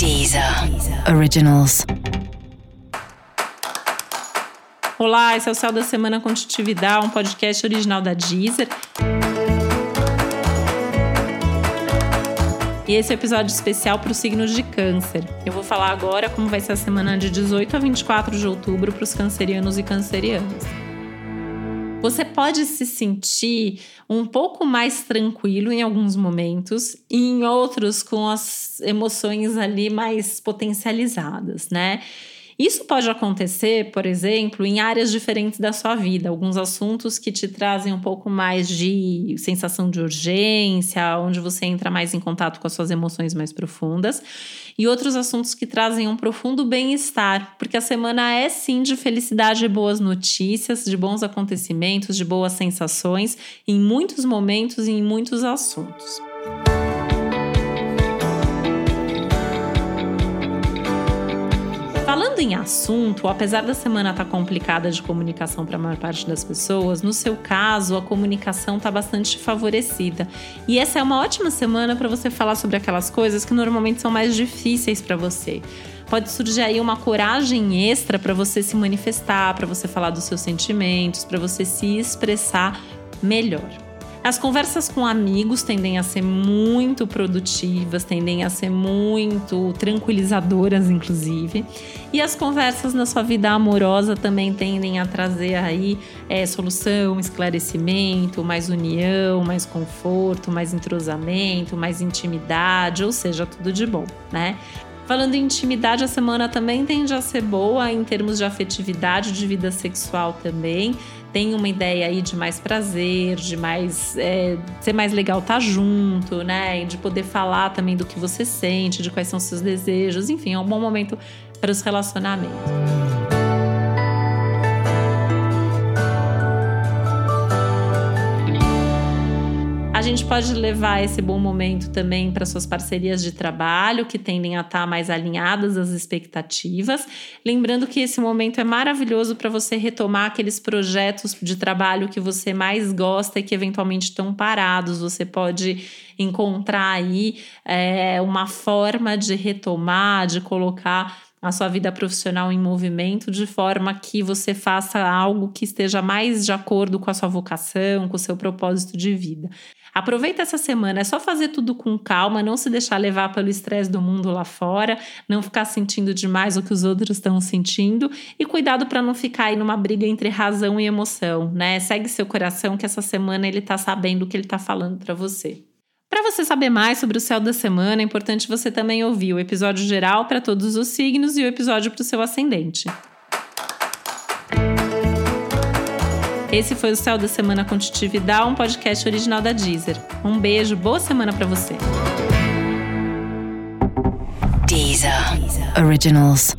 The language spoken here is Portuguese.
Deezer Originals. Olá, esse é o Céu da Semana Contitividade, um podcast original da Deezer. E esse é um episódio especial para os signos de câncer. Eu vou falar agora como vai ser a semana de 18 a 24 de outubro para os cancerianos e cancerianas. Você pode se sentir um pouco mais tranquilo em alguns momentos e em outros com as emoções ali mais potencializadas, né? Isso pode acontecer, por exemplo, em áreas diferentes da sua vida, alguns assuntos que te trazem um pouco mais de sensação de urgência, onde você entra mais em contato com as suas emoções mais profundas, e outros assuntos que trazem um profundo bem-estar, porque a semana é sim de felicidade e boas notícias, de bons acontecimentos, de boas sensações, em muitos momentos e em muitos assuntos. Falando em assunto, apesar da semana estar tá complicada de comunicação para a maior parte das pessoas, no seu caso, a comunicação está bastante favorecida. E essa é uma ótima semana para você falar sobre aquelas coisas que normalmente são mais difíceis para você. Pode surgir aí uma coragem extra para você se manifestar, para você falar dos seus sentimentos, para você se expressar melhor. As conversas com amigos tendem a ser muito produtivas, tendem a ser muito tranquilizadoras, inclusive. E as conversas na sua vida amorosa também tendem a trazer aí é, solução, esclarecimento, mais união, mais conforto, mais entrosamento, mais intimidade, ou seja, tudo de bom, né? Falando em intimidade, a semana também tende a ser boa em termos de afetividade, de vida sexual também tem uma ideia aí de mais prazer, de mais é, ser mais legal estar tá junto, né? De poder falar também do que você sente, de quais são seus desejos, enfim, é um bom momento para os relacionamentos. Gente pode levar esse bom momento também para suas parcerias de trabalho, que tendem a estar tá mais alinhadas às expectativas. Lembrando que esse momento é maravilhoso para você retomar aqueles projetos de trabalho que você mais gosta e que eventualmente estão parados. Você pode encontrar aí é, uma forma de retomar, de colocar a sua vida profissional em movimento de forma que você faça algo que esteja mais de acordo com a sua vocação, com o seu propósito de vida. Aproveita essa semana, é só fazer tudo com calma, não se deixar levar pelo estresse do mundo lá fora, não ficar sentindo demais o que os outros estão sentindo e cuidado para não ficar aí numa briga entre razão e emoção, né? Segue seu coração que essa semana ele tá sabendo o que ele tá falando para você. Para você saber mais sobre o céu da semana, é importante você também ouvir o episódio geral para todos os signos e o episódio para o seu ascendente. Esse foi o Céu da Semana Contitividade, um podcast original da Deezer. Um beijo, boa semana para você. Deezer. Originals.